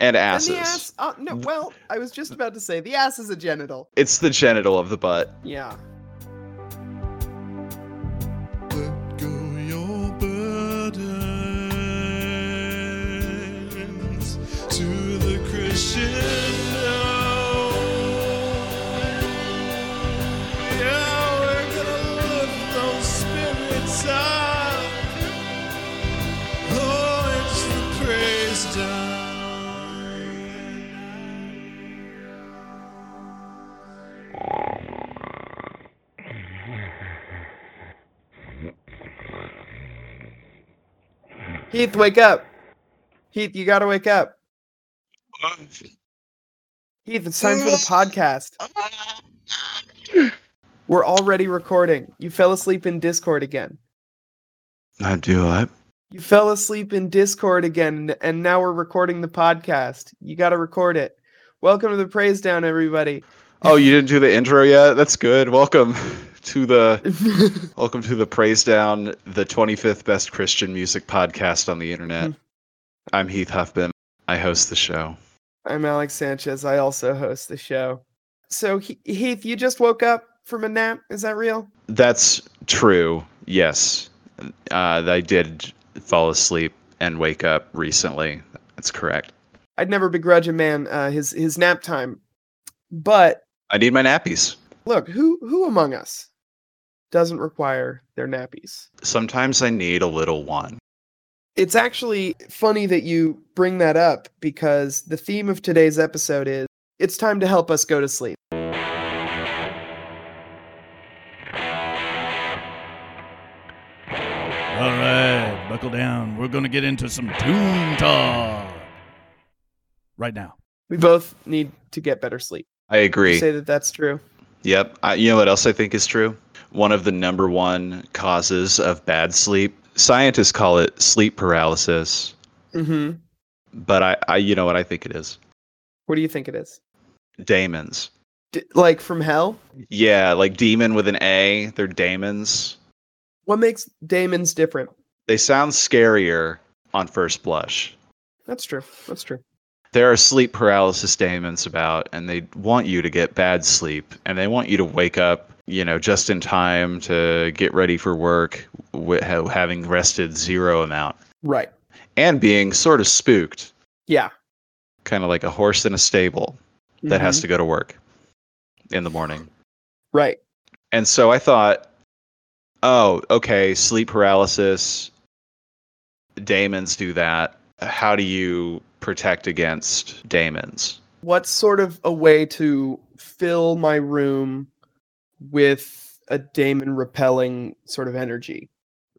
and And asses. the ass. Uh, no, well, I was just about to say the ass is a genital. It's the genital of the butt. Yeah. Heath, wake up. Heath, you gotta wake up. Heath, it's time for the podcast. We're already recording. You fell asleep in Discord again. I do what? You fell asleep in Discord again, and now we're recording the podcast. You gotta record it. Welcome to the Praisedown, everybody. Oh, you didn't do the intro yet? That's good. Welcome to the welcome to the Praisedown, the 25th best Christian music podcast on the internet. I'm Heath Huffman. I host the show. I'm Alex Sanchez. I also host the show. So, Heath, you just woke up from a nap. Is that real? That's true. Yes. Uh, I did fall asleep and wake up recently. That's correct. I'd never begrudge a man uh, his his nap time, but I need my nappies. Look, who who among us doesn't require their nappies? Sometimes I need a little one. It's actually funny that you bring that up because the theme of today's episode is it's time to help us go to sleep. All right, buckle down. We're going to get into some tune talk right now. We both need to get better sleep. I You agree. say that that's true. Yep. I, you know what else I think is true? One of the number one causes of bad sleep. Scientists call it sleep paralysis, Mm-hmm. but I, I you know what I think it is? What do you think it is? Daemons. D- like from hell? Yeah, like demon with an A. They're daemons. What makes Damon's different? They sound scarier on first blush. That's true. That's true. There are sleep paralysis daemons about, and they want you to get bad sleep, and they want you to wake up, you know, just in time to get ready for work, wi- ha- having rested zero amount, Right. and being sort of spooked, Yeah. kind of like a horse in a stable that has Mhm. to go to work in the morning. Right. And so I thought, oh, okay, sleep paralysis, daemons do that. How do you protect against daemons? What's sort of a way to fill my room with a Damon repelling sort of energy?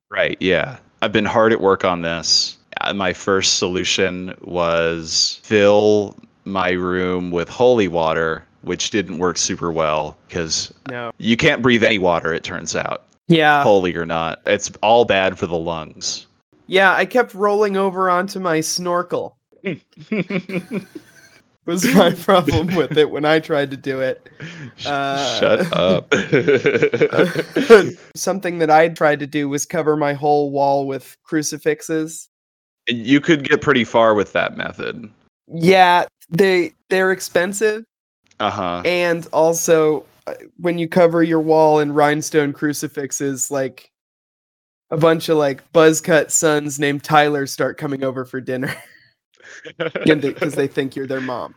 Right, yeah. I've been hard at work on this. Uh, My first solution was fill my room with holy water, which didn't work super well because No. you can't breathe any water, it turns out, Yeah. holy or not. It's all bad for the lungs. Yeah, I kept rolling over onto my snorkel. Was my problem with it when I tried to do it. Uh, Shut up. Something that I tried to do was cover my whole wall with crucifixes. you could get pretty far with that method. Yeah, they they're expensive Uh huh. and also uh, when you cover your wall in rhinestone crucifixes like a bunch of like buzz cut sons named Tyler start coming over for dinner because they think you're their mom.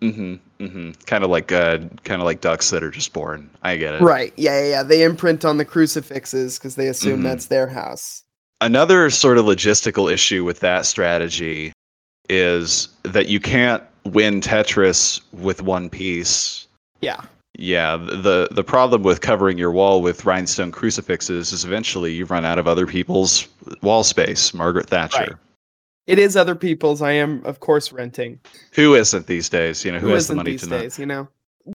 Mm-hmm. Mm-hmm. Kind of like uh, kind of like ducks that are just born. I get it. Right. Yeah, yeah, yeah. They imprint on the crucifixes because they assume Mhm. that's their house. Another sort of logistical issue with that strategy is that you can't win Tetris with one piece. Yeah. Yeah, the the problem with covering your wall with rhinestone crucifixes is eventually you run out of other people's wall space. Margaret Thatcher. It is other people's. I am, of course, renting. Who isn't these days? You know, who, has the money these to not? days, you know?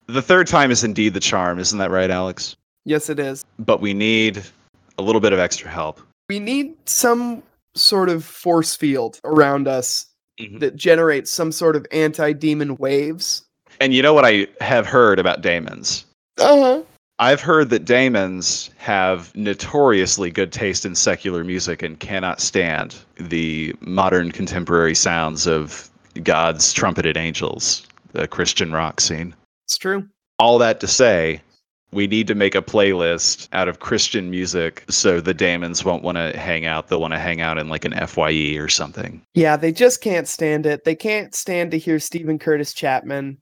The third time is indeed the charm, isn't that right, Alex? Yes, it is. But we need a little bit of extra help. We need some sort of force field around us Mhm. that generates some sort of anti-demon waves. And you know what I have heard about daemons? Uh-huh. I've heard that daemons have notoriously good taste in secular music and cannot stand the modern contemporary sounds of God's trumpeted angels, the Christian rock scene. It's true. All that to say, we need to make a playlist out of Christian music so the Damons won't want to hang out. They'll want to hang out in like an FYE or something. Yeah, they just can't stand it. They can't stand to hear Steven Curtis Chapman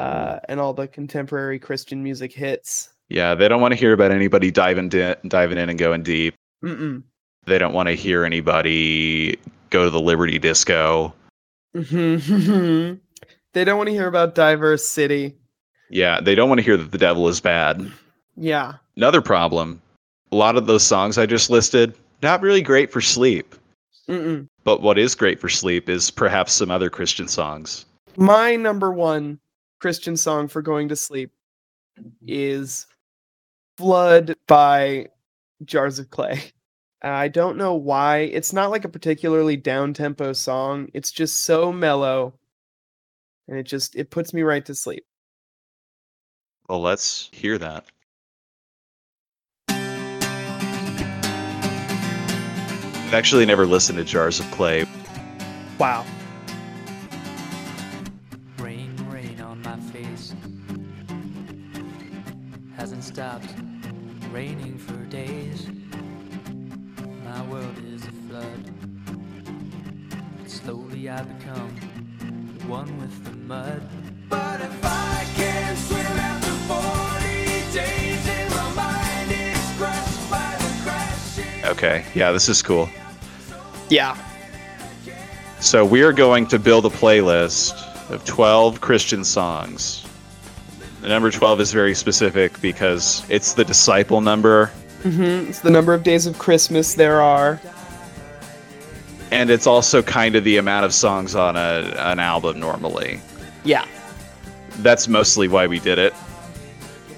uh, and all the contemporary Christian music hits. Yeah, they don't want to hear about anybody diving di- diving in and going deep. Mm-mm. They don't want to hear anybody go to the Liberty Disco. Mhm. they don't want to hear about Diverse City. Yeah, they don't want to hear that the devil is bad. Yeah. Another problem, a lot of those songs I just listed, not really great for sleep. Mm-mm. But what is great for sleep is perhaps some other Christian songs. My number one Christian song for going to sleep is Flood by Jars of Clay. I don't know why. It's not like a particularly down tempo song. It's just so mellow. And it just it puts me right to sleep. Well, let's hear that. I've actually never listened to Jars of Clay. Wow. Rain, rain on my face. Hasn't stopped raining for days. My world is a flood. Slowly I become one with the mud. But if I can't swim after 40 days and my mind is crushed by the crashing. Okay, yeah, this is cool. Yeah. So we are going to build a playlist of 12 Christian songs. The number 12 is very specific because it's the disciple number Mm-hmm. It's the number of days of Christmas there are. and it's also kind of the amount of songs on a, an album normally. Yeah. That's mostly why we did it.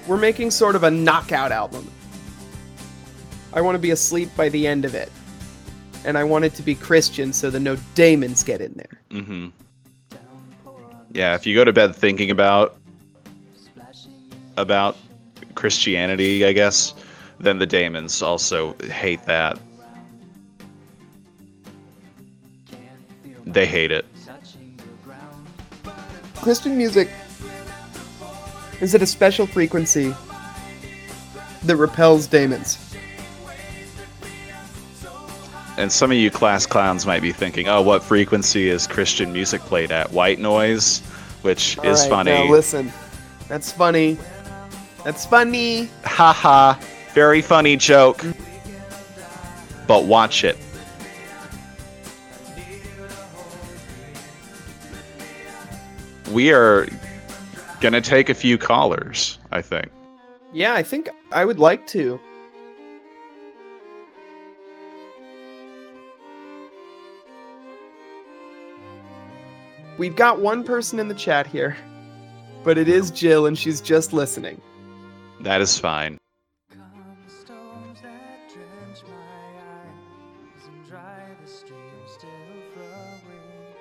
We're making sort of a knockout album. I want to be asleep by the end of it. And I want it to be Christian so the no daemons get in there. Mm-hmm. Yeah, if you go to bed thinking about about Christianity, I guess, then the Daemons also hate that. They hate it. Christian music is at a special frequency that repels daemons. And some of you class clowns might be thinking, "Oh, what frequency is Christian music played at? White noise?" Which All is right, funny. Now listen, that's funny. That's funny. Haha, very funny joke. But watch it. We are gonna take a few callers, I think. Yeah, I think I would like to. We've got one person in the chat here, but it is Jill and she's just listening. That is fine. Come storms that drench my eyes and dry the stream still flowing.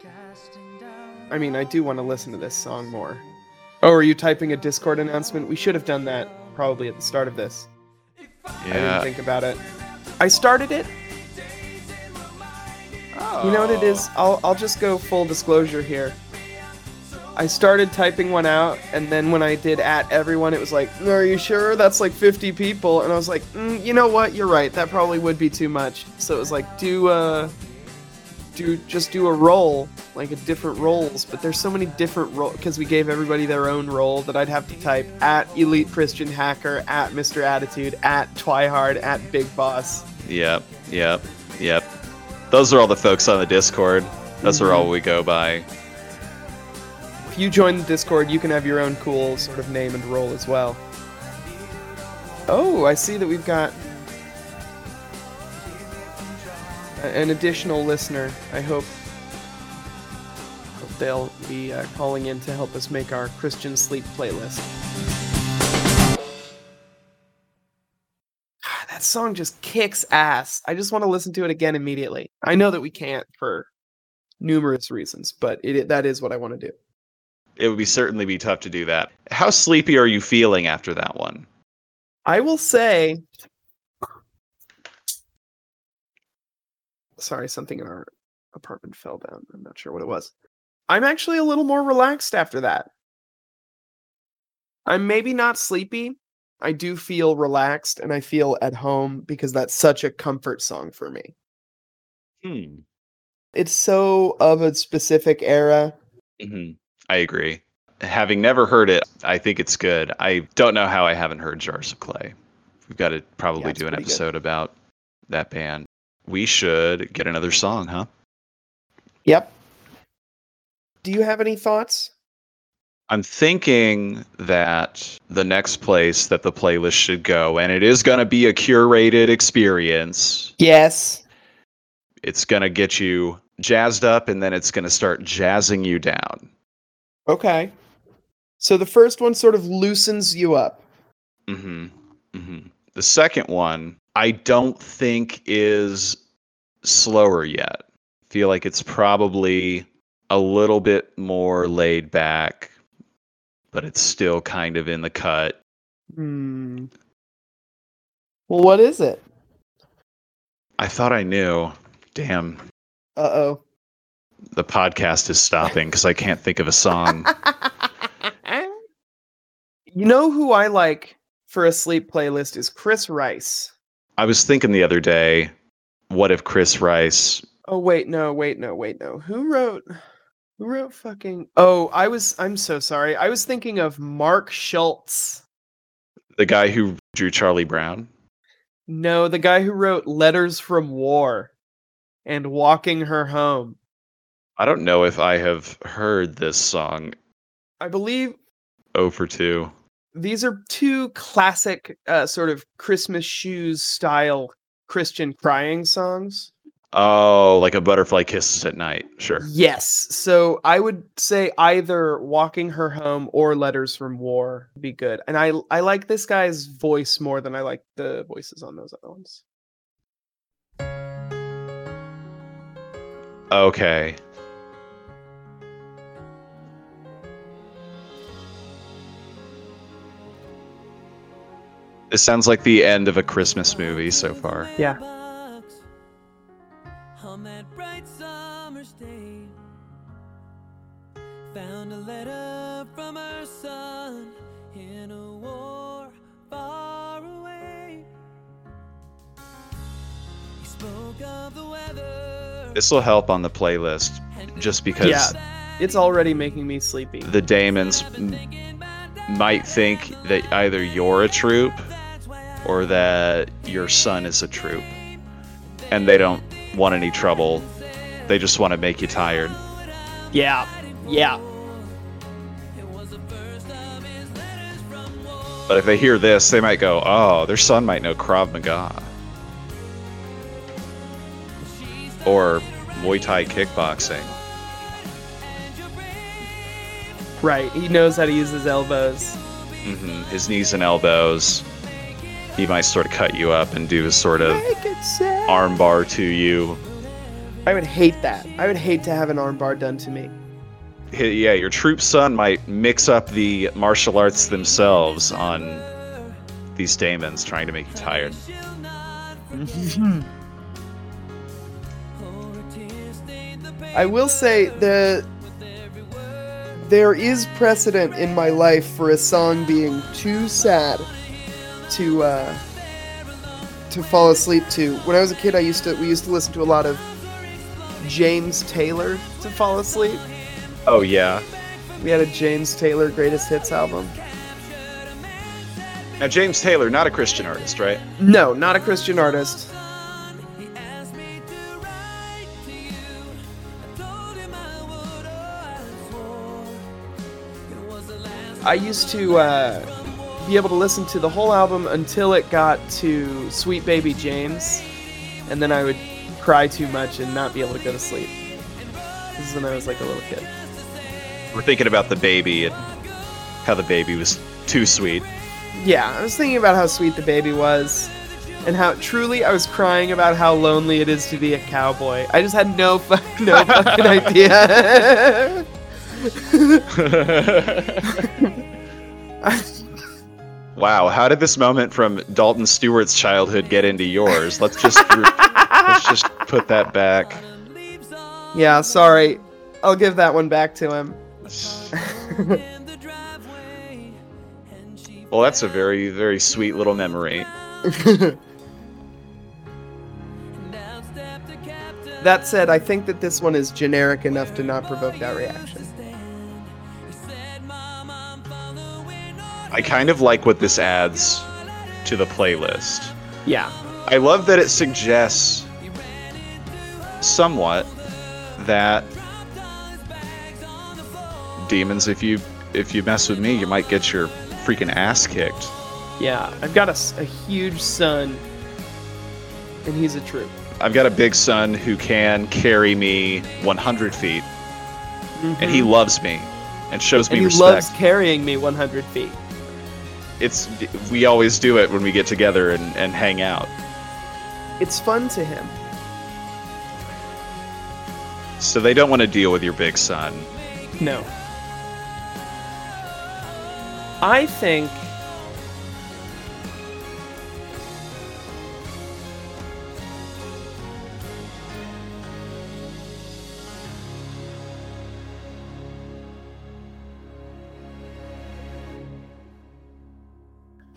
Casting down I mean, I do want to listen to this song more. Oh, are you typing a Discord announcement? We should have done that probably at the start of this. Yeah. I didn't think about it. I started it. You know what it is? I'll I'll just go full disclosure here. I started typing one out, and then when I did at everyone, it was like, "Are you sure that's like 50 people?" And I was like, mm, "You know what? You're right. That probably would be too much." So it was like, "Do uh, do just do a roll, like a different roles." But there's so many different roles because we gave everybody their own role that I'd have to type at Elite Christian Hacker, at Mr. Attitude, at Twihard, at Big Boss. Yep. Yep. Yep. Those are all the folks on the Discord. Those are all we go by. If you join the Discord, you can have your own cool sort of name and role as well. Oh, I see that we've got an additional listener. I hope, hope they'll be uh, calling in to help us make our Christian sleep playlist. Ah, That song just kicks ass. I just want to listen to it again immediately. I know that we can't for numerous reasons, but it, that is what I want to do. It would be certainly be tough to do that. How sleepy are you feeling after that one? I will say. Sorry, something in our apartment fell down. I'm not sure what it was. I'm actually a little more relaxed after that. I'm maybe not sleepy. I do feel relaxed and I feel at home because that's such a comfort song for me. Hmm. It's so of a specific era. hmm I agree. Having never heard it, I think it's good. I don't know how I haven't heard Jars of Clay. We've got to probably Yeah, do an pretty good. episode about that band. We should get another song, huh? Yep. Do you have any thoughts? I'm thinking that the next place that the playlist should go, and it is going to be a curated experience, Yes. it's going to get you jazzed up and then it's going to start jazzing you down. Okay. So the first one sort of loosens you up. hmm hmm The second one, I don't think is slower yet. Feel like it's probably a little bit more laid back, but it's still kind of in the cut. Hmm. Well, what is it? I thought I knew. Damn, Uh oh. The podcast is stopping because I can't think of a song. you know who I like for a sleep playlist is Chris Rice. I was thinking the other day, what if Chris Rice? Oh wait, no, wait, no, wait, no. Who wrote who wrote fucking Oh, I was I'm so sorry. I was thinking of Mark Schultz. The guy who drew Charlie Brown? No, the guy who wrote Letters from War and Walking Her Home. I don't know if I have heard this song I believe Oh for 2. these are two classic uh, sort of Christmas shoes style Christian crying songs. Oh, like a butterfly kisses at night. Sure. Yes. So I would say either Walking Her Home or Letters from War would be good. And I I like this guy's voice more than I like the voices on those other ones. Okay. This sounds like the end of a Christmas movie so far. Yeah. On that bright summer's day, found a letter from her son in a war far away. He spoke of the weather. This will help on the playlist just because Yeah. It's already making me sleepy. the Damons m- might think that either you're a troop or that your son is a troop. And they don't want any trouble. They just want to make you tired. Yeah. Yeah. But if they hear this, they might go, oh, their son might know Krav Maga. Or Muay Thai kickboxing. Right. He knows how to use his elbows. hmm His knees and elbows. He might sort of cut you up and do a sort of armbar to you. I would hate that. I would hate to have an armbar done to me. Yeah, your troop son might mix up the martial arts themselves on these daemons, trying to make you tired. I will say the there is precedent in my life for a song being too sad to uh, to fall asleep to. When I was a kid, I used to we used to listen to a lot of James Taylor to fall asleep. Oh yeah. We had a James Taylor greatest hits album. Now James Taylor, not a Christian artist, right? No, not a Christian artist. I used to uh, be able to listen to the whole album until it got to Sweet Baby James, and then I would cry too much and not be able to go to sleep. This is when I was like a little kid. We're thinking about the baby and how the baby was too sweet. Yeah, I was thinking about how sweet the baby was, and how truly I was crying about how lonely it is to be a cowboy. I just had no fuck, no fucking idea. Wow, how did this moment from Dalton Stewart's childhood get into yours? Let's just let's just put that back. Yeah, sorry. I'll give that one back to him. Well, that's a very, very sweet little memory. that said, I think that this one is generic enough to not provoke that reaction. I kind of like what this adds to the playlist. Yeah. I love that it suggests somewhat that demons if you if you mess with me you might get your freaking ass kicked Yeah. I've got a huge son, and he's a troop. i've got a big son who can carry me 100 feet and he loves me and shows me Mm-hmm. and he respect loves carrying me 100 feet. It's we always do it when we get together and, and hang out It's fun to him. so they don't want to deal with your big son No. I think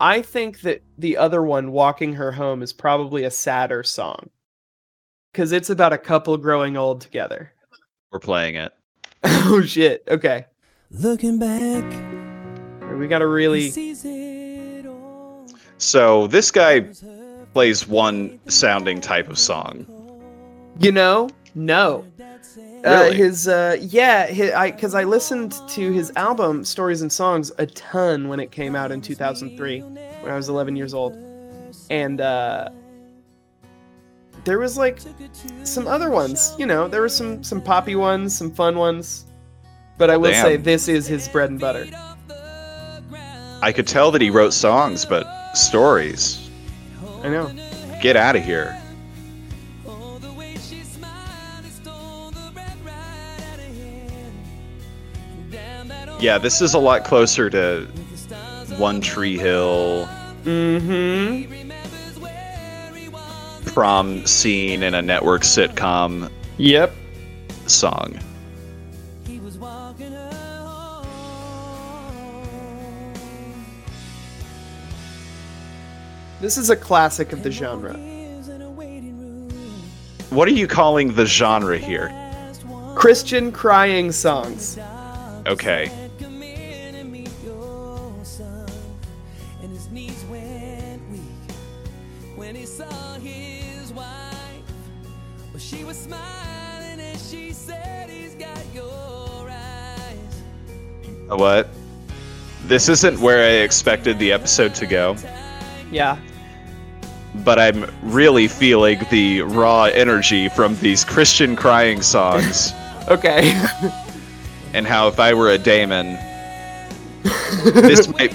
I think that the other one, Walking Her Home, is probably a sadder song. Because it's about a couple growing old together. we're playing it oh, shit. Okay. Looking back, We gotta really. sees it all. so this guy plays one sounding type of song You know, no. Uh, his uh, yeah, his, I because I listened to his album Stories and Songs a ton when it came out in 2003 when I was 11 years old, and uh, there was like some other ones. You know, there were some some poppy ones, some fun ones, but I will Damn. say this is his bread and butter. i could tell that he wrote songs but stories I know. get out of here yeah this is a lot closer to one tree hill Mm-hmm. prom scene in a network sitcom Yep. song This is a classic of the genre. what are you calling the genre here Christian crying songs. okay what this isn't where i expected the episode to go Yeah. but i'm really feeling the raw energy from these christian crying songs Okay. and how if i were a daemon this might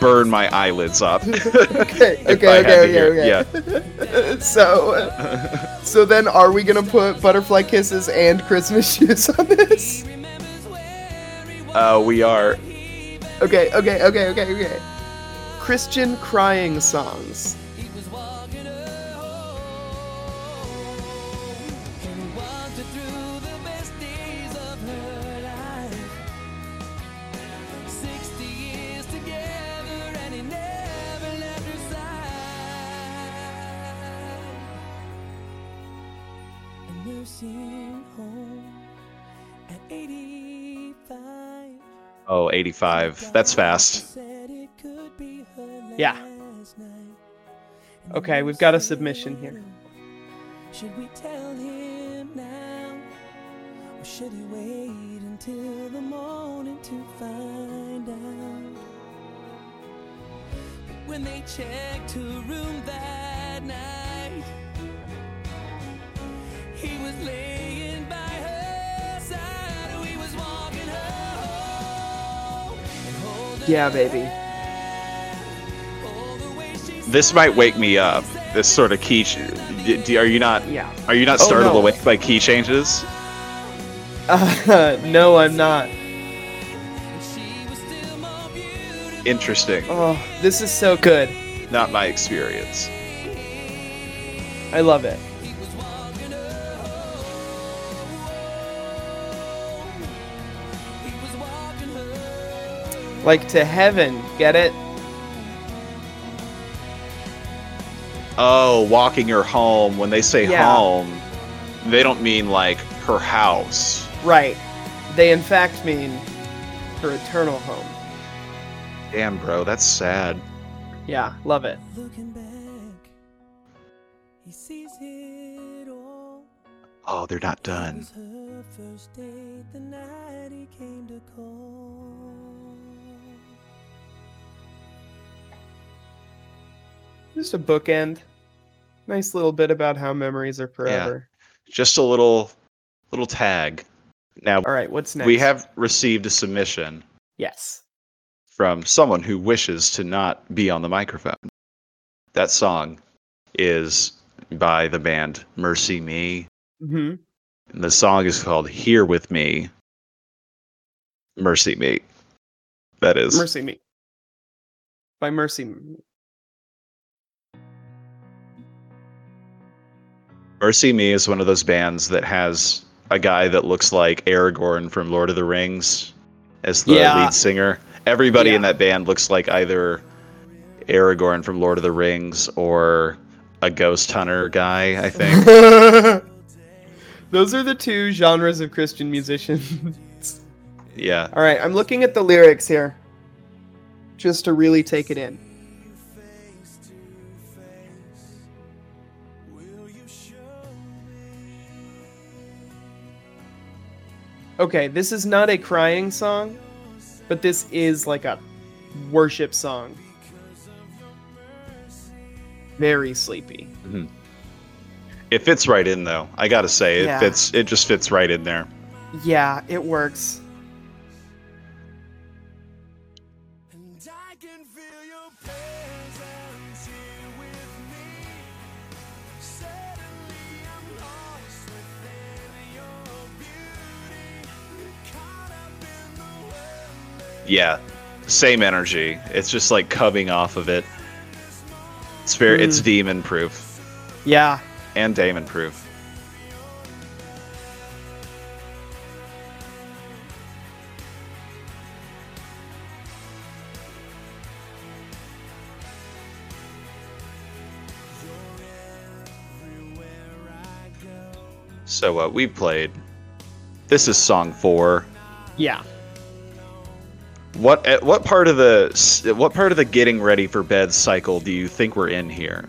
burn my eyelids up okay. If Okay. I had to Okay. hear- Okay. Okay. so, so then, are we gonna put butterfly kisses and Christmas shoes on this? Uh, we are Okay. Okay. Okay. Okay. Okay. Christian crying songs. 85 that's fast Said it could be her Yeah. Okay, we've got a submission here. Should we tell him now? Or should he wait until the morning to find out? When they checked her room that night, he was laying Yeah, baby. all the way she this might wake me up this sort of key ch- d- d- are you not Yeah. are you not Oh, startled no. awake by key changes Uh, no, I'm not. interesting Oh, this is so good. not my experience I love it. Like to heaven, get it? Oh, walking her home. When they say Yeah. home, they don't mean like her house. Right. They in fact mean her eternal home. Damn, bro, that's sad. Yeah, love it. Looking back, he sees it all. Oh, they're not It done. Just a bookend. Nice little bit about how memories are forever. Just a little little tag. Now All right, what's next? we have received a submission yes. from someone who wishes to not be on the microphone. That song is by the band MercyMe. hmm And the song is called Here With Me. MercyMe. That is. Mercy Me. By Mercy. MercyMe is one of those bands that has a guy that looks like Aragorn from Lord of the Rings as the Yeah. lead singer. Everybody in that band looks like either Aragorn from Lord of the Rings or a ghost hunter guy, I think. Those are the two genres of Christian musicians. yeah. All right, I'm looking at the lyrics here just to really take it in. Okay, this is not a crying song, but this is like a worship song. Very sleepy. Mm-hmm. It fits right in though. I got to say it Yeah. fits it just fits right in there. Yeah, it works. Yeah. Same energy. It's just like coming off of it. It's very it's Mm. demon proof Yeah, and Damon proof. So uh, we played. This is song four. yeah. What at what part of the what part of the getting ready for bed cycle do you think we're in here?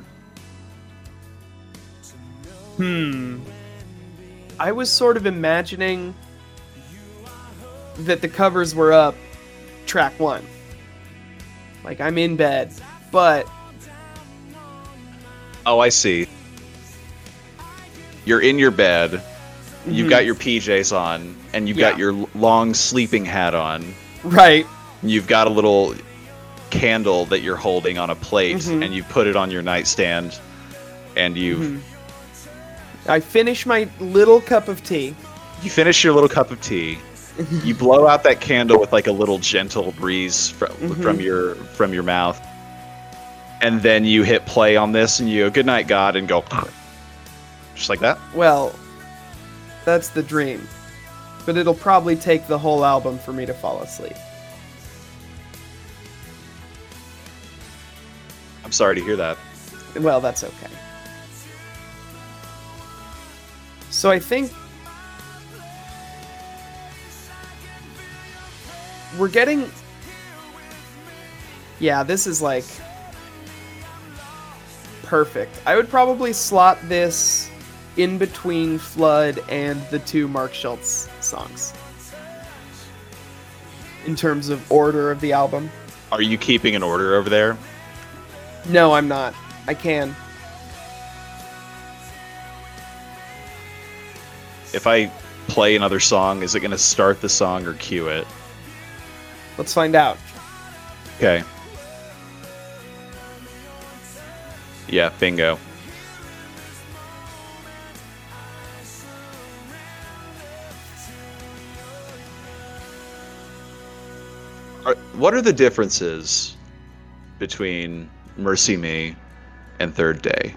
Hmm. I was sort of imagining that the covers were up track one. Like I'm in bed, but Oh, I see. You're in your bed. You've Mhm. got your PJs on, and you've got your long sleeping hat on. Right. You've got a little candle that you're holding on a plate, Mhm. and you put it on your nightstand, and you Mhm. I finish my little cup of tea. you finish your little cup of tea. you blow out that candle with like a little gentle breeze from Mhm. from your from your mouth, and then you hit play on this, and you go, "Good night, God," and go just like that. Well, that's the dream. But it'll probably take the whole album for me to fall asleep. I'm sorry to hear that. Well, that's okay. So I think we're getting Yeah, this is like perfect. I would probably slot this in between Flood and the two Mark Schultz songs. In terms of order of the album. Are you keeping an order over there? No, I'm not. I can. If I play another song, is it going to start the song or cue it? Let's find out. Okay. Yeah, bingo. What are the differences between MercyMe and Third Day?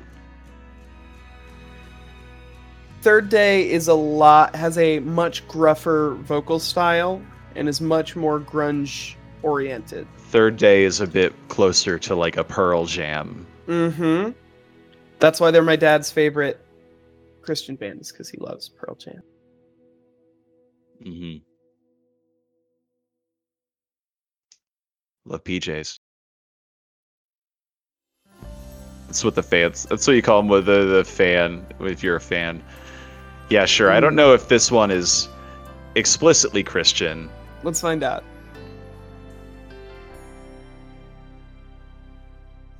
Third Day is a lot has a much gruffer vocal style and is much more grunge oriented. Third Day is a bit closer to like a Pearl Jam. Mm-hmm. That's why they're my dad's favorite Christian band, is because he loves Pearl Jam. hmm Love PJs. That's what the fans. That's what you call them with the, the fan. If you're a fan, yeah, sure. I don't Mm. know if this one is explicitly Christian. Let's find out.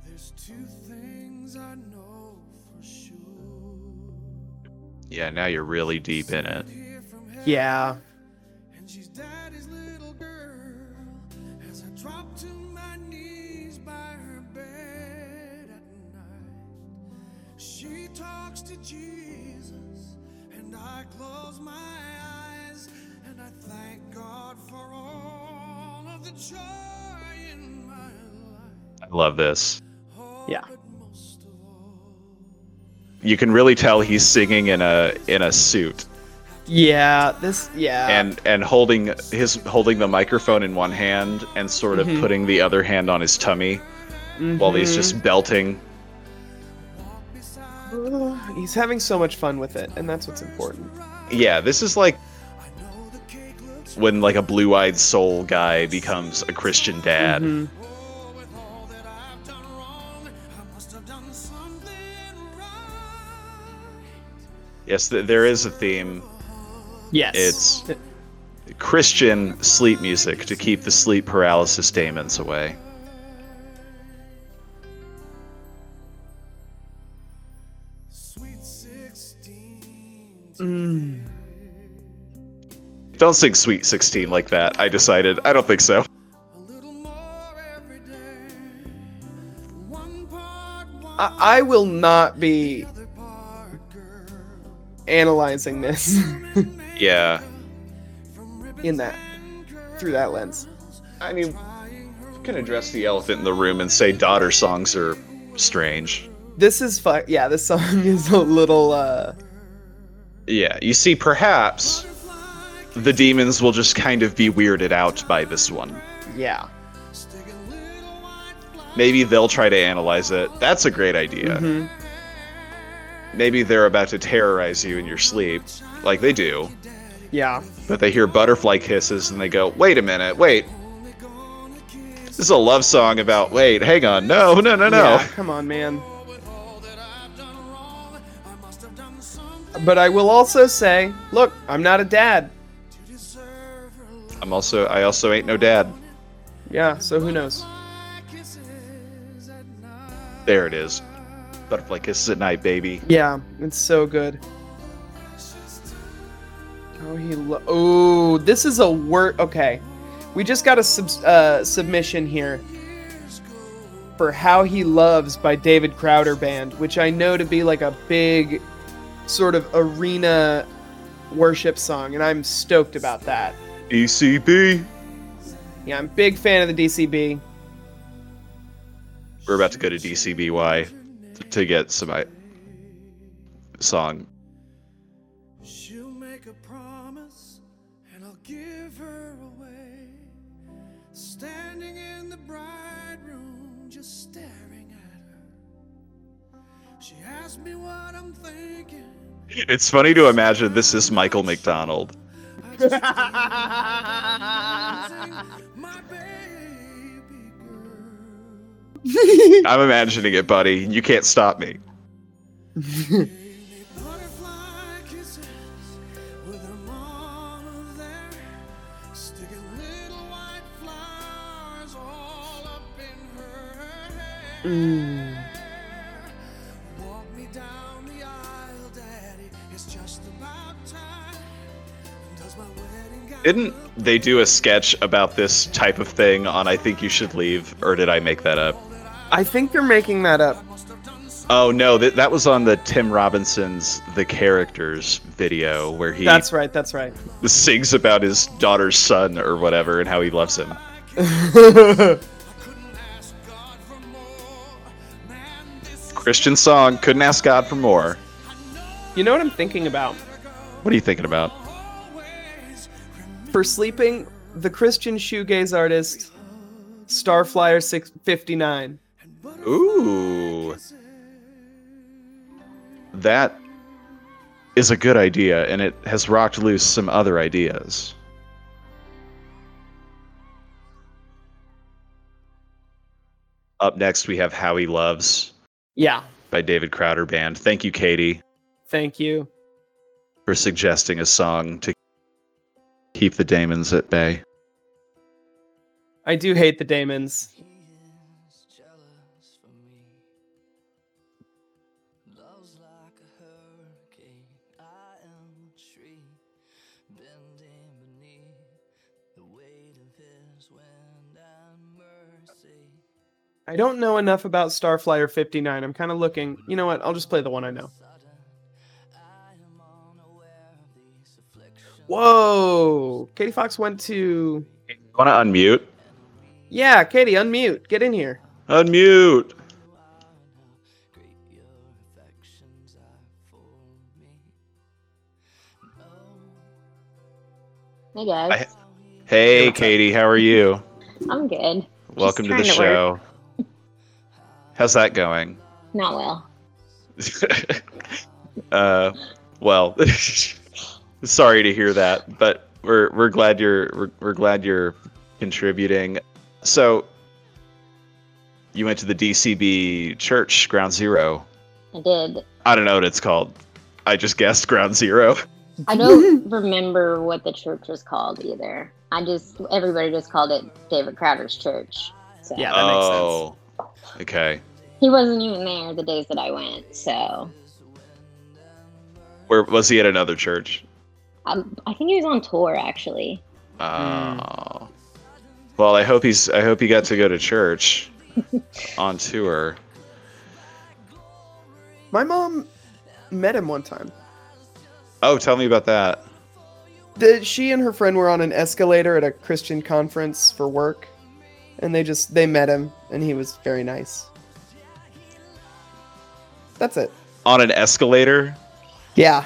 There's two things I know for sure. Yeah, now you're really deep in it. Here from heaven, Yeah. Talks to Jesus, and I close my eyes, and I thank God for all of the joy in my life. I love this. Oh, Yeah. but most of all, You can really tell he's singing in a in a suit Yeah. This. Yeah. and and holding his holding the microphone in one hand and sort of Mhm. putting the other hand on his tummy while he's Mhm. just belting. Ugh, he's having so much fun with it, and that's what's important. Yeah, this is like when like a blue-eyed soul guy becomes a Christian dad. Mhm. with all that I've done wrong, I must have done something right. Yes, th- there is a theme. Yes. It's Christian sleep music to keep the sleep paralysis demons away. Mm. Don't sing Sweet 16 like that. I decided. I don't think so. A little more every day. One part, one I, I will not be other part, girl. analyzing this Yeah. in that through that lens. I mean, can address the elephant in the room and say daughter songs are strange. This is fun. Yeah, this song is a little. uh Yeah, you see, perhaps the demons will just kind of be weirded out by this one. Yeah. Maybe they'll try to analyze it. That's a great idea. Mhm. Maybe they're about to terrorize you in your sleep, like they do. Yeah. But they hear butterfly kisses and they go, wait a minute, wait. This is a love song about, wait, hang on, no, no, no, no. Yeah, come on, man. But I will also say, look, I'm not a dad. I'm also, I also ain't no dad. Yeah, so who knows? There it is. Butterfly kisses at night, baby. Yeah, it's so good. Oh, he. Lo- oh, this is a word. Okay, we just got a sub- uh, submission here for "How He Loves" by David Crowder Band, which I know to be like a big sort of arena worship song, and I'm stoked about that. ECB. Yeah, I'm a big fan of the DCB. We're about to go to DCBY t- to get some uh, song. She'll make a promise, and I'll give her away. Standing in the bride room, just staring at her. She asked me what I'm thinking. It's funny to imagine this is Michael McDonald. My baby girl. I'm imagining it, buddy. You can't stop me. Butterfly Didn't they do a sketch about this type of thing on I Think You Should Leave, or did I make that up? I think they're making that up. Oh no, that that was on the Tim Robinson's The Characters video where he That's right. That's right. sings about his daughter's son or whatever and how he loves him. couldn't ask God for more? Man, this is Christian song, couldn't ask God for more. You know what I'm thinking about? What are you thinking about? Always For sleeping, the Christian shoegaze artist Starflyer 659. Ooh. That is a good idea, and it has rocked loose some other ideas. Up next, we have How He Loves Yeah. by David Crowder Band. Thank you, Katie, Thank you. for suggesting a song to keep the Damons at bay. I do hate the mercy. I don't know enough about Starflyer 59. I'm kind of looking. You know what? I'll just play the one I know. Whoa! Katie Fox went to. Want to unmute? Yeah, Katie, unmute. Get in here. Unmute. Great your affections are for me. No. Hey guys, I- Hey. Katie, how are you? I'm good. Welcome to the trying to work. show. How's that going? Not well. uh, well, sorry to hear that, but we're we're glad you're we're, we're glad you're contributing. So, you went to the DCB church, Ground Zero. I did. I don't know what it's called. I just guessed Ground Zero. I don't remember what the church was called either. I just everybody just called it David Crowder's church. So Yeah. That makes sense. oh, okay. he wasn't even there the days that I went. So Where was he at another church? Um, I think he was on tour actually. Oh. Well, I hope he's. I hope he got to go to church on tour. My mom met him one time. Oh, tell me about that. The, she and her friend were on an escalator at a Christian conference for work, and they just they met him, and he was very nice. That's it. On an escalator. Yeah,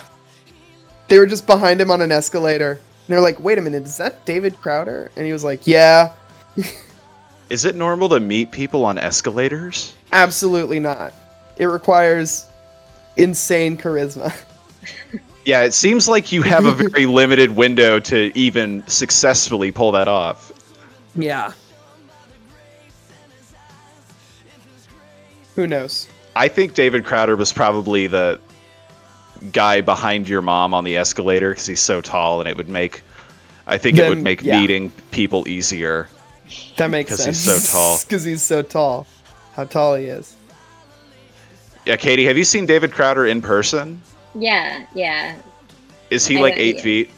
they were just behind him on an escalator. And they're like, "Wait a minute, is that David Crowder?" And he was like, "Yeah, Is it normal to meet people on escalators? absolutely not. It requires insane charisma." Yeah, it seems like you have a very limited window to even successfully pull that off. Yeah. Who knows? I think David Crowder was probably the guy behind your mom on the escalator because he's so tall, and it would make. I think it would make yeah. meeting people easier. That makes 'Cause sense. Because he's so tall. Because he's so tall. How tall he is. Yeah, Katie, have you seen David Crowder in person? Yeah, yeah. Is he I like eight yeah. feet?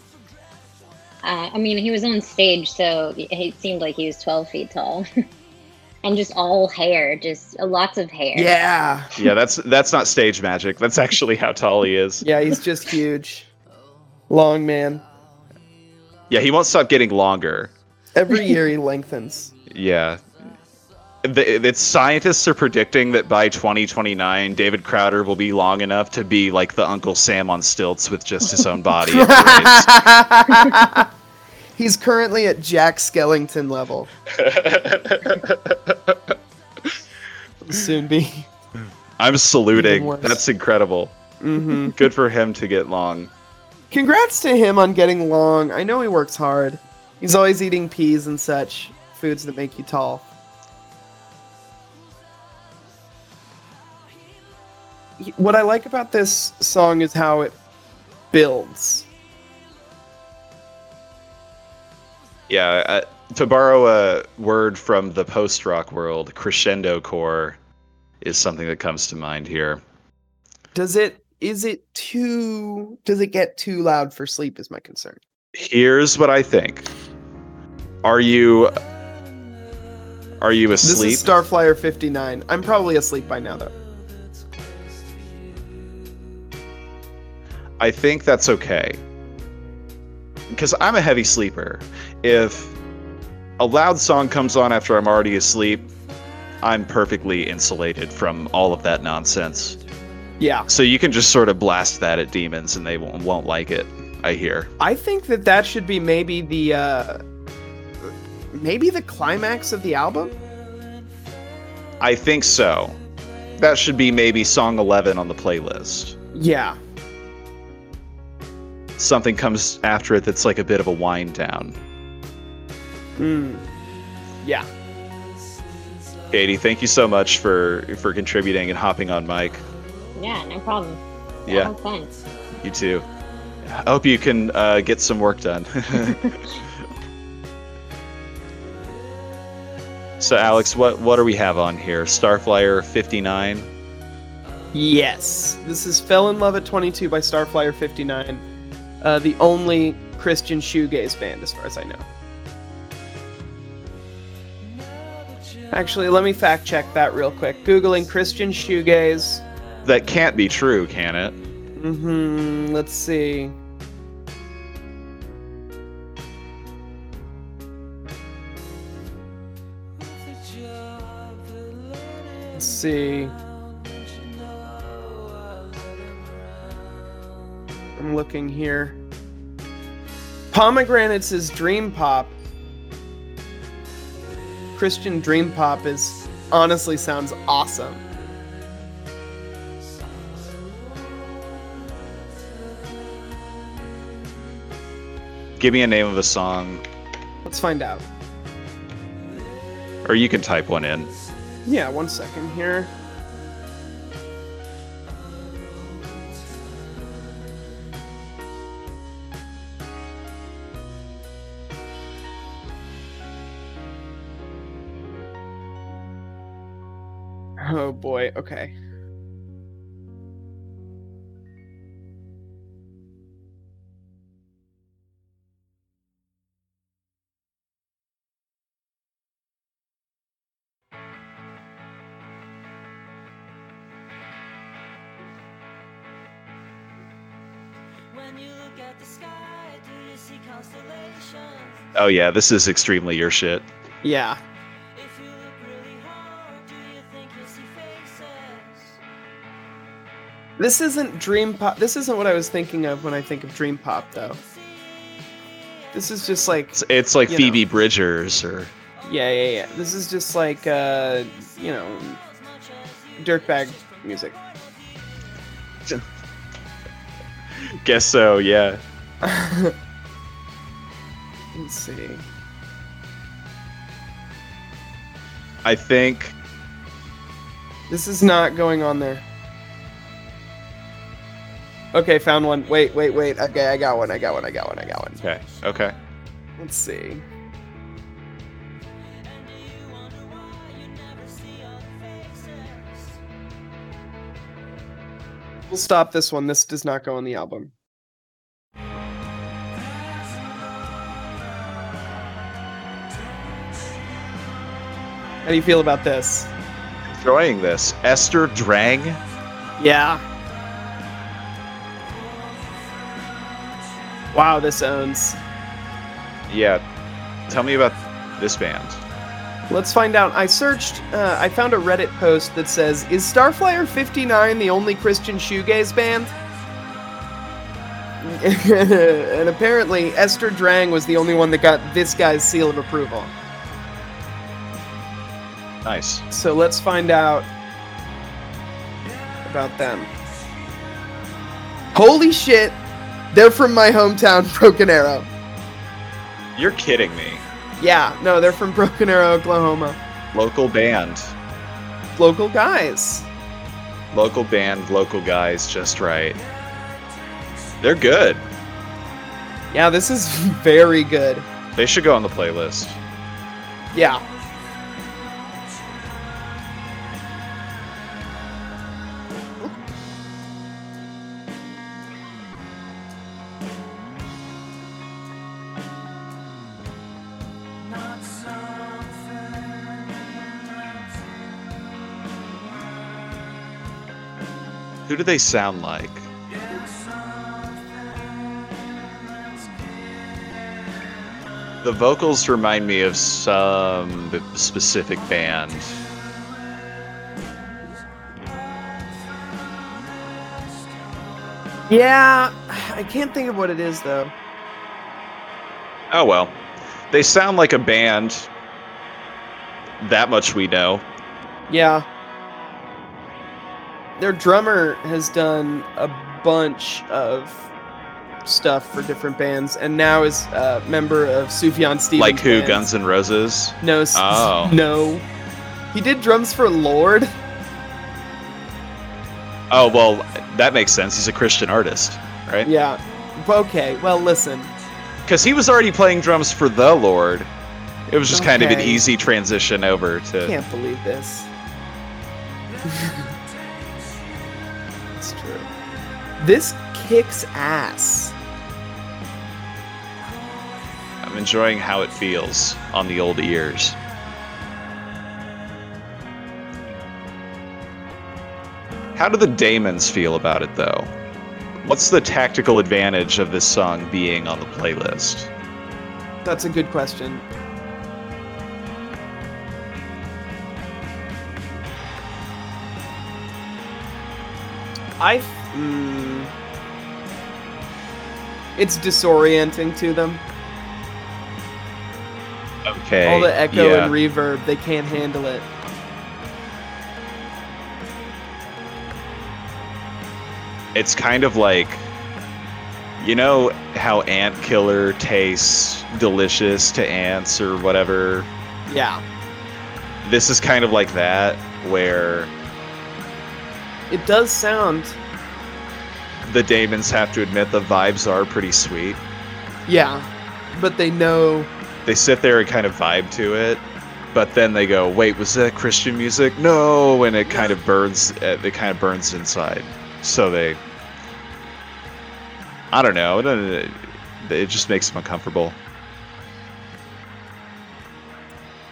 Uh, I mean, he was on stage, so it seemed like he was 12 feet tall. and just all hair, just uh, lots of hair. Yeah. Yeah, that's that's not stage magic. That's actually how tall he is. Yeah, he's just huge. Long man. Yeah, he won't stop getting longer. Every year he lengthens. Yeah. The, it's scientists are predicting that by 2029, David Crowder will be long enough to be like the Uncle Sam on stilts with just his own body. and brains. He's currently at Jack Skellington level. Soon be. I'm saluting. That's incredible. hmm Good for him to get long. Congrats to him on getting long. I know he works hard. He's always eating peas and such foods that make you tall. What I like about this song is how it builds. Yeah, uh, to borrow a word from the post rock world, crescendo core is something that comes to mind here. Does it is it too does it get too loud for sleep is my concern. Here's what I think. Are you are you asleep? This is Starflyer 59. I'm probably asleep by now though. I think that's okay. Because I'm a heavy sleeper. If a loud song comes on after I'm already asleep, I'm perfectly insulated from all of that nonsense. Yeah. So you can just sort of blast that at demons and they won't, won't like it, I hear. I think that that should be maybe the uh maybe the climax of the album. I think so. That should be maybe song 11 on the playlist. Yeah. Something comes after it that's like a bit of a wind down. Mm. Yeah. Katie, thank you so much for for contributing and hopping on mic. Yeah, no problem. Yeah. Have fun. You too. I hope you can uh, get some work done. so, Alex, what what do we have on here? Starflyer 59. Yes. This is Fell in Love at 22 by Starflyer 59. Uh, the only Christian shoegaze band, as far as I know. Actually, let me fact check that real quick. Googling Christian shoegaze. That can't be true, can it? Mm-hmm. Let's see. Let's see. I'm looking here. Pomegranates is dream pop. Christian dream pop is honestly sounds awesome. Give me a name of a song, Let's find out. or you can type one in. Yeah, one second here. Oh boy, okay. When you look at the sky, do you see constellations? Oh yeah, this is extremely your shit. Yeah. This isn't dream pop. This isn't what I was thinking of when I think of dream pop, though. This is just like, It's, it's like Phoebe Bridgers or yeah, yeah, yeah. This is just like, uh, you know, dirtbag music. guess so. Yeah. Let's see. I think This is not going on there. Okay, found one. Wait, wait, wait. Okay, I got one. I got one. I got one. I got one. okay. Okay. Let's see. We'll stop this one. This does not go on the album. How do you feel about this? Enjoying this. Esther Drang. Yeah. Wow, this owns. Yeah. Tell me about this band. Let's find out. I searched, uh, I found a Reddit post that says Is Starflyer 59 the only Christian shoegaze band? and apparently, Esther Drang was the only one that got this guy's seal of approval. Nice. So let's find out about them. Holy shit! They're from my hometown, Broken Arrow. You're kidding me. Yeah, no, they're from Broken Arrow, Oklahoma. Local band. Local guys. Local band, local guys, just right. They're good. Yeah, this is very good. They should go on the playlist. Yeah. Do they sound like? The vocals remind me of some specific band. Yeah, I can't think of what it is though. Oh well. They sound like a band. That much we know. Yeah. Their drummer has done a bunch of stuff for different bands, and now is a member of Sufjan Stevens. like who? bands. Guns N' Roses. No. Oh. No. He did drums for Lord. Oh well, that makes sense. He's a Christian artist, right? Yeah. Okay. Well, listen. Because he was already playing drums for the Lord. It was just kind of an easy transition over to. I Can't believe this. This kicks ass. I'm enjoying how it feels on the old ears. How do the Damons feel about it, though? What's the tactical advantage of this song being on the playlist? That's a good question. I. Mm, it's disorienting to them. Okay. All the echo yeah. and reverb, they can't handle it. it's kind of like you know how ant killer tastes delicious to ants or whatever Yeah. this is kind of like that where It does sound. The Damons have to admit the vibes are pretty sweet Yeah. But they know. they sit there and kind of vibe to it but then they go wait was that christian music no and it kind of burns it kind of burns inside so they i don't know it, it just makes them uncomfortable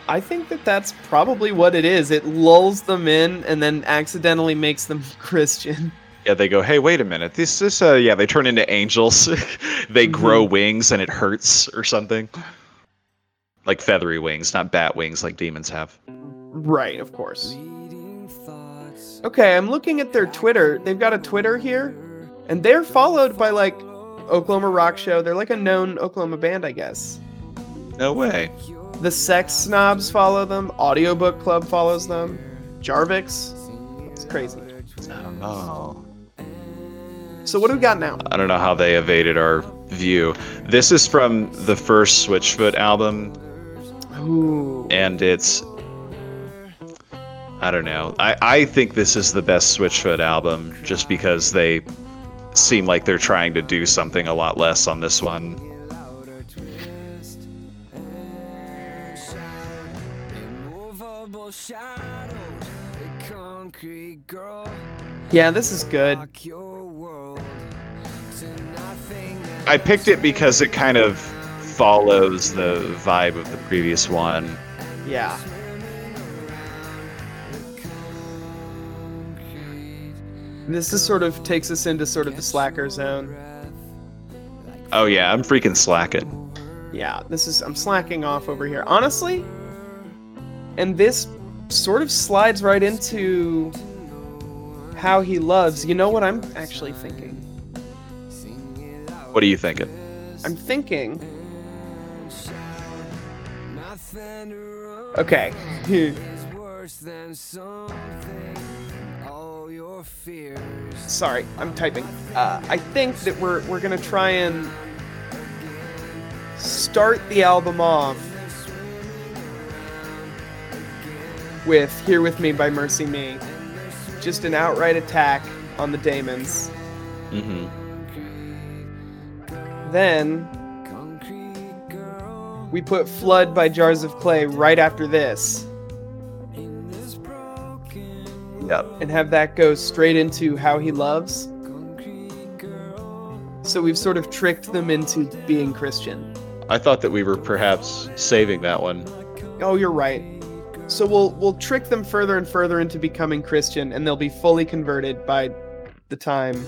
I think that that's probably what it is. It lulls them in and then accidentally makes them Christian. Yeah, they go, hey, wait a minute. This, this, uh, yeah, they turn into angels. they grow wings and it hurts or something. Like feathery wings, not bat wings like demons have. Right, of course. Okay, I'm looking at their Twitter. They've got a Twitter here, and they're followed by like Oklahoma Rock Show. They're like a known Oklahoma band, I guess. No way. The Sex Snobs follow them. Audiobook Club follows them. Jarvix. It's crazy. I don't know. So what do we got now? I don't know how they evaded our view. This is from the first Switchfoot album, Ooh. and it's. I don't know. I, I think this is the best Switchfoot album just because they seem like they're trying to do something a lot less on this one. Immovable shadows, a concrete girl, Yeah, this is good. I picked it because it kind of follows the vibe of the previous one. Yeah. This is sort of takes us into sort of the slacker zone. Oh yeah, I'm freaking slacking. Yeah, this is I'm slacking off over here. Honestly, and this sort of slides right into how he loves. You know what I'm actually thinking? What are you thinking? I'm thinking. Okay. is worse than something. All your fears. Sorry, I'm typing. Uh, I think that we're we're gonna try and start the album off with "Here with Me" by MercyMe, just an outright attack on the Damons. hmm Then we put "Flood" by Jars of Clay right after this, in this broken Yep. and have that go straight into "How He Loves." So we've sort of tricked them into being Christian. I thought that we were perhaps saving that one. Oh, you're right. So we'll we'll trick them further and further into becoming Christian, and they'll be fully converted by the time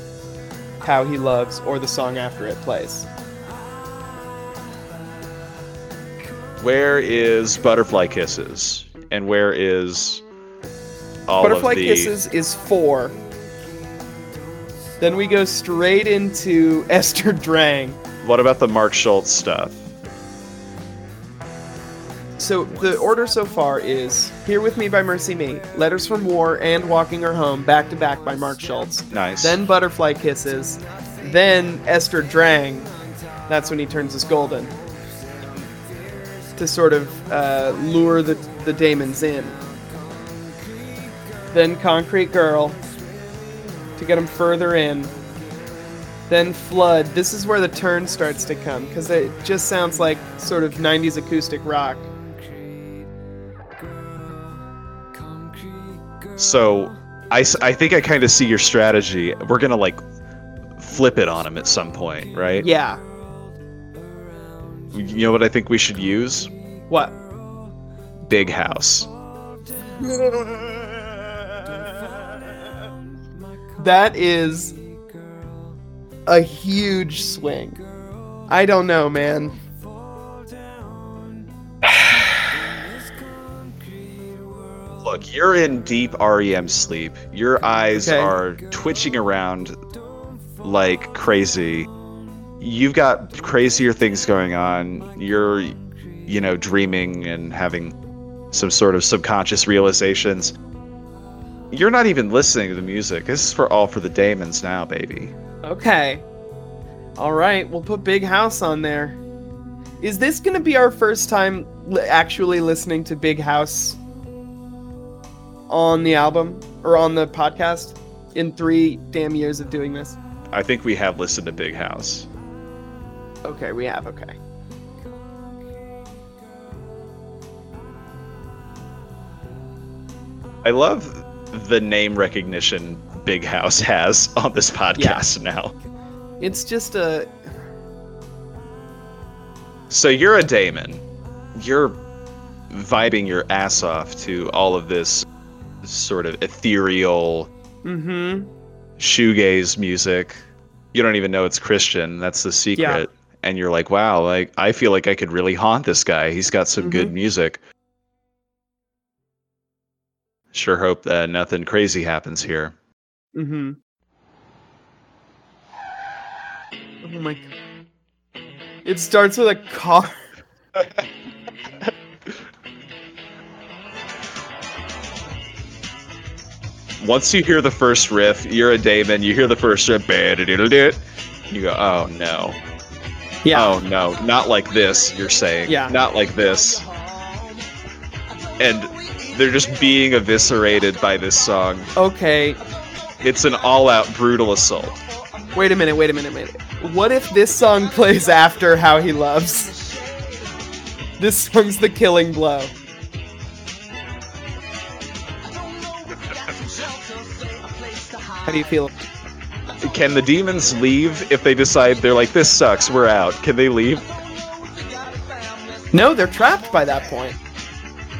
"How He Loves" or the song after it plays. Where is Butterfly Kisses? And where is all Butterfly of the Butterfly Kisses is four. Then we go straight into Esther Drang. What about the Mark Schultz stuff? So the order so far is Here With Me by MercyMe, Letters from War, and Walking Her Home back to back by Mark Schultz. Nice. Then Butterfly Kisses. Then Esther Drang. That's when he turns us golden. To sort of uh, lure the, the Damons in. Then Concrete Girl. To get them further in. Then Flood. This is where the turn starts to come because it just sounds like sort of 90s acoustic rock. So I, I think I kind of see your strategy. We're gonna like flip it on him at some point, right? Yeah. You know what I think we should use? What? Big House. That is a huge swing. I don't know, man. Look, you're in deep REM sleep. Your eyes Okay. are twitching around like crazy. You've got crazier things going on. You're, you know, dreaming and having some sort of subconscious realizations. You're not even listening to the music. This is for all for the Damons now, baby. Okay. All right, we'll put Big House on there. Is this going to be our first time li- actually listening to Big House on the album or on the podcast in three damn years of doing this? I think we have listened to Big House. Okay, we have. Okay. I love the name recognition Big House has on this podcast now. It's just a. So you're a Damon. You're vibing your ass off to all of this sort of ethereal Mm hmm. shoegaze music. You don't even know it's Christian. That's the secret. And you're like, wow, like I feel like I could really haunt this guy. He's got some good music. Sure hope that nothing crazy happens here. Mm hmm. Oh my. God. It starts with a car. Once you hear the first riff, you're a Damon, you hear the first riff, you go, oh no. Yeah. Oh no, not like this, you're saying. Yeah. Not like this. And they're just being eviscerated by this song. Okay. It's an all out brutal assault. Wait a minute. Wait a minute. Wait. a minute. What if this song plays after How He Loves? This song's the killing blow. How do you feel? Can the demons leave if they decide they're like, this sucks, we're out? Can they leave? No, they're trapped by that point.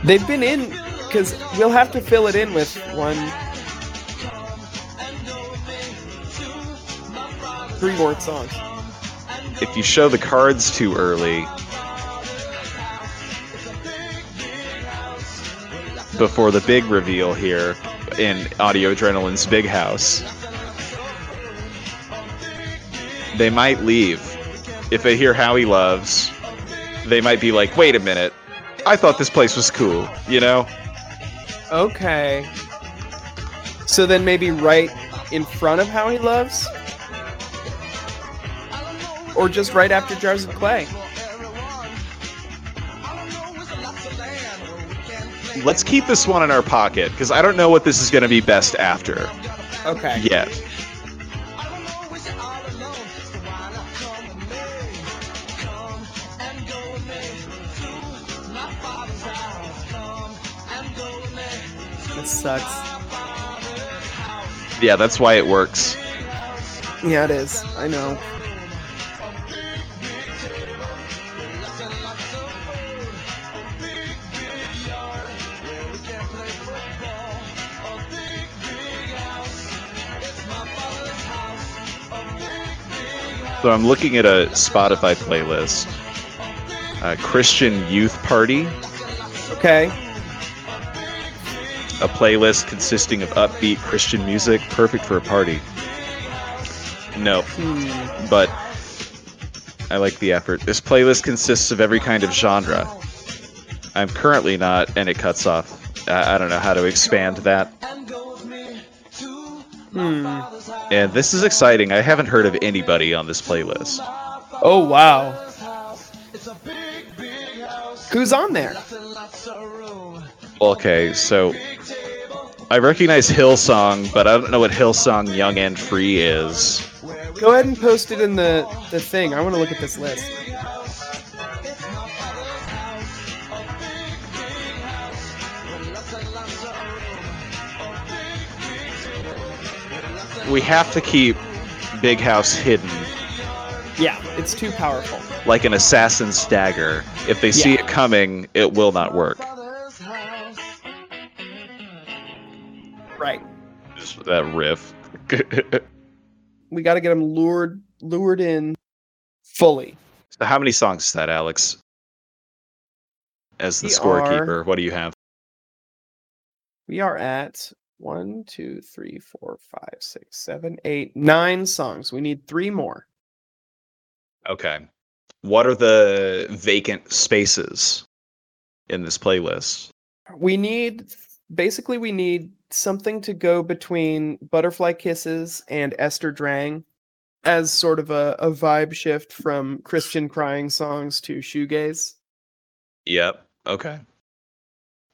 They've been in because we'll have to fill it in with one, three more songs. If you show the cards too early, before the big reveal here in Audio Adrenaline's big house, they might leave. If they hear how he loves, they might be like, wait a minute, I thought this place was cool, you know? Okay. So then maybe right in front of How He Loves? Or just right after Jars of Clay? Let's keep this one in our pocket, because I don't know what this is going to be best after Okay. yet. This sucks. Yeah, that's why it works. Yeah, it is. I know. So I'm looking at a Spotify playlist. Uh, Christian Youth Party, Okay. a playlist consisting of upbeat Christian music, perfect for a party. No, Hmm. but I like the effort. This playlist consists of every kind of genre. I'm currently not, and it cuts off. I, I don't know how to expand that. Hmm. And this is exciting. I haven't heard of anybody on this playlist. Oh wow. Who's on there? Okay, so I recognize Hillsong, but I don't know what Hillsong Young and Free is. Go ahead and post it in the the thing. I want to look at this list. We have to keep Big House hidden, Yeah, it's too powerful. like an assassin's dagger. If they see it coming, it will not work. Right. Just that riff. We got to get them lured lured in fully. so how many songs is that, Alex? As the We scorekeeper, what do you have? We are at one, two, three, four, five, six, seven, eight, nine songs. We need three more. Okay. What are the vacant spaces in this playlist? We need basically we need something to go between Butterfly Kisses and Esther Drang as sort of a, a vibe shift from Christian crying songs to shoegaze. Yep. Okay.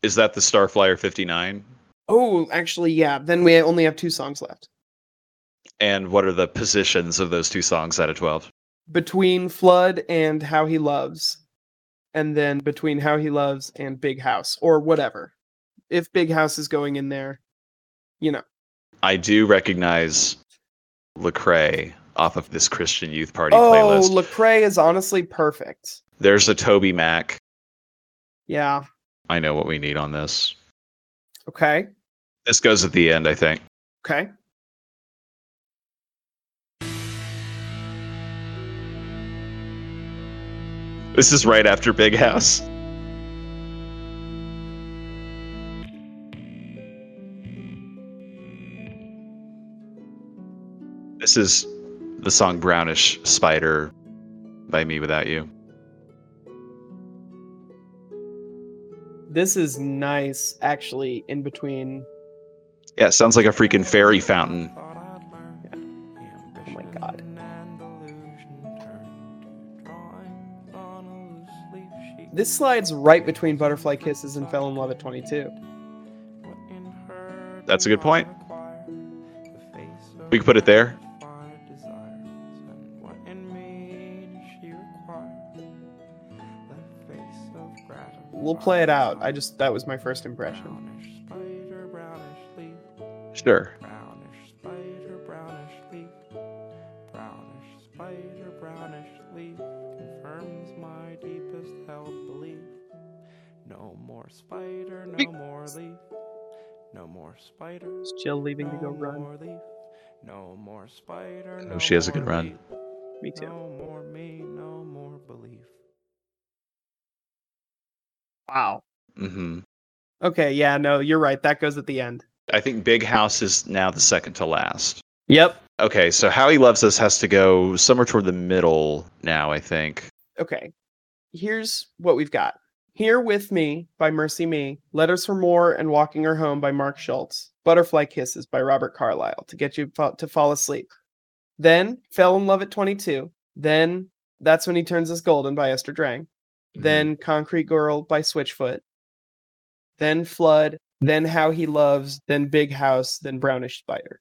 Is that the Starflyer 59? Oh, actually, yeah. Then we only have two songs left. And what are the positions of those two songs out of 12? Between Flood and How He Loves, and then between How He Loves and Big House, or whatever. If Big House is going in there, you know. I do recognize Lecrae off of this Christian Youth Party Oh, playlist. Oh, Lecrae is honestly perfect. There's a TobyMac. Yeah. I know what we need on this. Okay. This goes at the end, I think. Okay. This is right after Big House. This is the song Brownish Spider by mewithoutYou. This is nice, actually, in between. Yeah, it sounds like a freaking fairy fountain. Oh my god. This slides right between Butterfly Kisses and Fell in Love at 22. That's a good point. We could put it there. We'll play it out. I just, that was my first impression. Sure. Brownish spider, brownish leaf. Brownish spider, brownish leaf confirms my deepest held belief. No more spider, no Beep. more leaf. No more spider. Is Jill leaving to go run? more leaf. No more spider. Oh, no she has a good run. leaf. Me too. No more me, no more belief. Wow. Mm-hmm. Okay, yeah, no, you're right. That goes at the end. I think Big House is now the second to last. Yep. Okay, so How He Loves Us has to go somewhere toward the middle now, I think. Okay. Here's what we've got. Here with Me by MercyMe, Letters from War and Walking Her Home by Mark Schultz, Butterfly Kisses by Robert Carlyle to get you fa- to fall asleep. Then Fell in Love at 22. Then That's When He Turns Us Golden by Esther Drang. Then Concrete Girl by Switchfoot. Then Flood. Then How He Loves. Then Big House. Then Brownish Spider.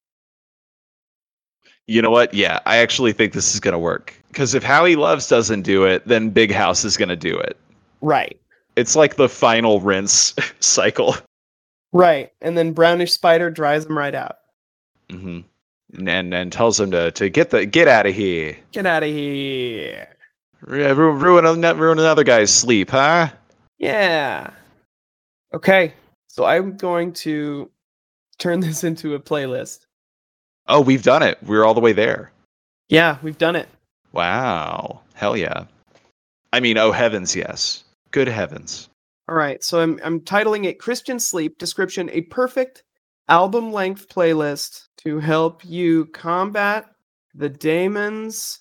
You know what? Yeah, I actually think this is going to work. Because if How He Loves doesn't do it, then Big House is going to do it. Right. It's like the final rinse cycle. Right. And then Brownish Spider dries them right out. Mm-hmm. And and tells him to, to get the get out of here. Get out of here. Ru- Ruin, ruin, ruin another guy's sleep, huh? Yeah. Okay. So I'm going to turn this into a playlist. Oh, we've done it. We're all the way there. Yeah, we've done it. Wow. Hell yeah. I mean, oh heavens, yes. Good heavens. All right. So I'm I'm titling it Christian Sleep Description a perfect album length playlist to help you combat the demons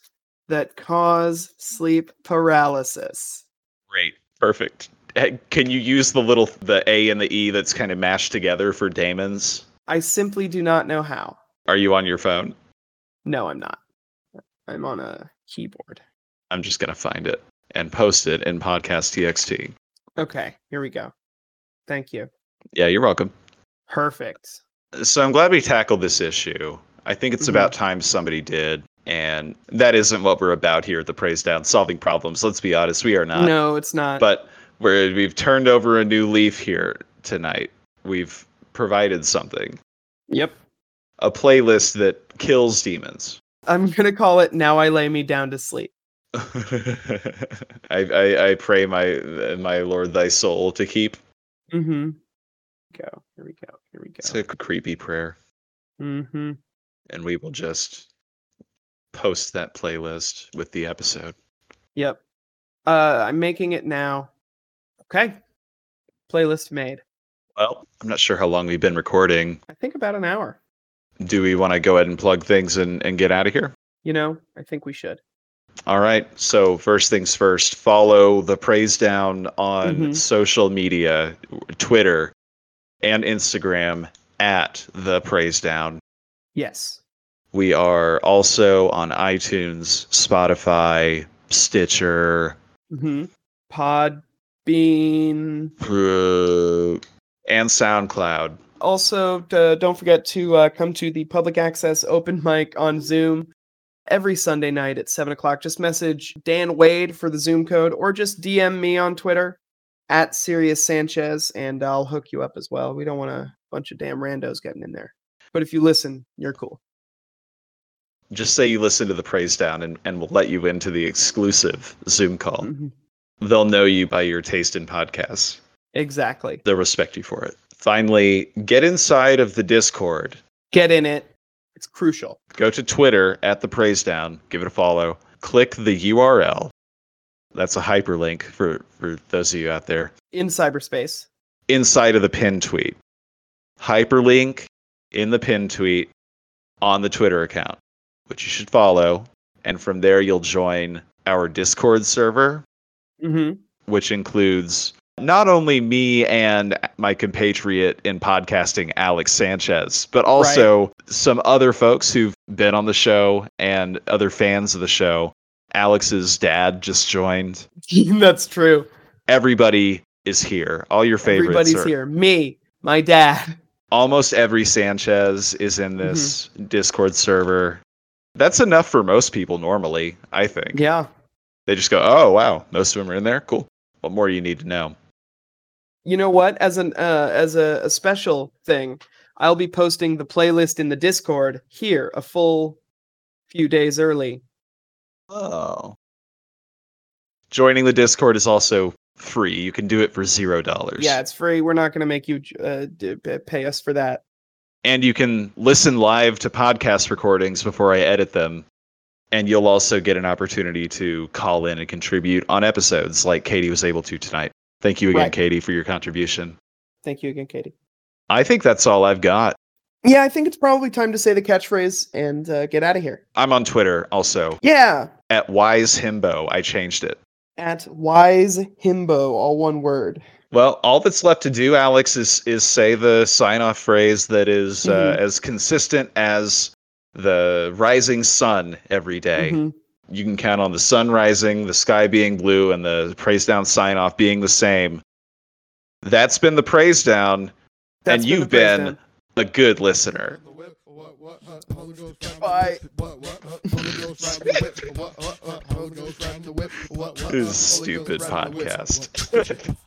that cause sleep paralysis. Great. Perfect. Can you use the little the A and the E that's kind of mashed together for daemons? I simply do not know how. Are you on your phone? No, I'm not. I'm on a keyboard. I'm just gonna find it and post it in podcast TXT. Okay, here we go. Thank you. Yeah, you're welcome. Perfect. So I'm glad we tackled this issue. I think it's Mhm. about time somebody did. And that isn't what we're about here at the Praisedown, solving problems. Let's be honest, we are not. no, it's not. But we're, we've turned over a new leaf here tonight. We've provided something yep. a playlist that kills demons. I'm gonna call it "Now I Lay Me Down to Sleep." I, I, I pray my my Lord thy soul to keep. Mm-hmm. Go. Here we go. Here we go It's a creepy prayer. Mm-hmm. And we will just post that playlist with the episode. Yep. Uh, I'm making it now. Okay. Playlist made. Well, I'm not sure how long we've been recording. I think about an hour. Do we want to go ahead and plug things and, and get out of here? You know, I think we should. All right. So, first things first, follow the Praisedown on Mhm. social media Twitter and Instagram at the Praisedown. Yes. We are also on iTunes, Spotify, Stitcher, Mm-hmm. Podbean. uh, and SoundCloud. Also, uh, don't forget to uh, come to the public access open mic on Zoom every Sunday night at 7 o'clock. Just message Dan Wade for the Zoom code or just DM me on Twitter at Sirius Sanchez and I'll hook you up as well. We don't want a bunch of damn randos getting in there. But if you listen, you're cool. Just say you listen to the Praisedown and, and we'll let you into the exclusive Zoom call. Mhm. They'll know you by your taste in podcasts. Exactly. They'll respect you for it. Finally, get inside of the Discord. Get in it. It's crucial. Go to Twitter at the Praisedown, give it a follow. Click the URL. That's a hyperlink for, for those of you out there. In cyberspace. Inside of the pin tweet. Hyperlink in the pin tweet on the Twitter account, which you should follow. And from there, you'll join our Discord server, Mm-hmm. which includes not only me and my compatriot in podcasting, Alex Sanchez, but also some other folks who've been on the show and other fans of the show. Alex's dad just joined. That's true. Everybody is here. All your favorites Everybody's are. here. Me, my dad. Almost every Sanchez is in this Discord server. That's enough for most people normally, I think. Yeah. They just go, oh, wow, most of them are in there? Cool. What more do you need to know? You know what? As an uh, as a, a special thing, I'll be posting the playlist in the Discord here a full few days early. Oh. Joining the Discord is also free. You can do it for zero dollars. Yeah, it's free. We're not going to make you uh, pay us for that. And you can listen live to podcast recordings before I edit them. And you'll also get an opportunity to call in and contribute on episodes like Katie was able to tonight. Thank you again, Right. Katie, for your contribution. Thank you again, Katie. I think that's all I've got. Yeah, I think it's probably time to say the catchphrase and uh, get out of here. I'm on Twitter also Yeah, at Wise Himbo. I changed it. at Wise Himbo, all one word. Well, all that's left to do, Alex, is is say the sign off phrase that is uh, Mhm. as consistent as the rising sun every day. Mhm. You can count on the sun rising, the sky being blue, and the Praisedown sign off being the same. That's been the Praisedown, That's and been you've been down. a good listener. Bye. This is a stupid podcast.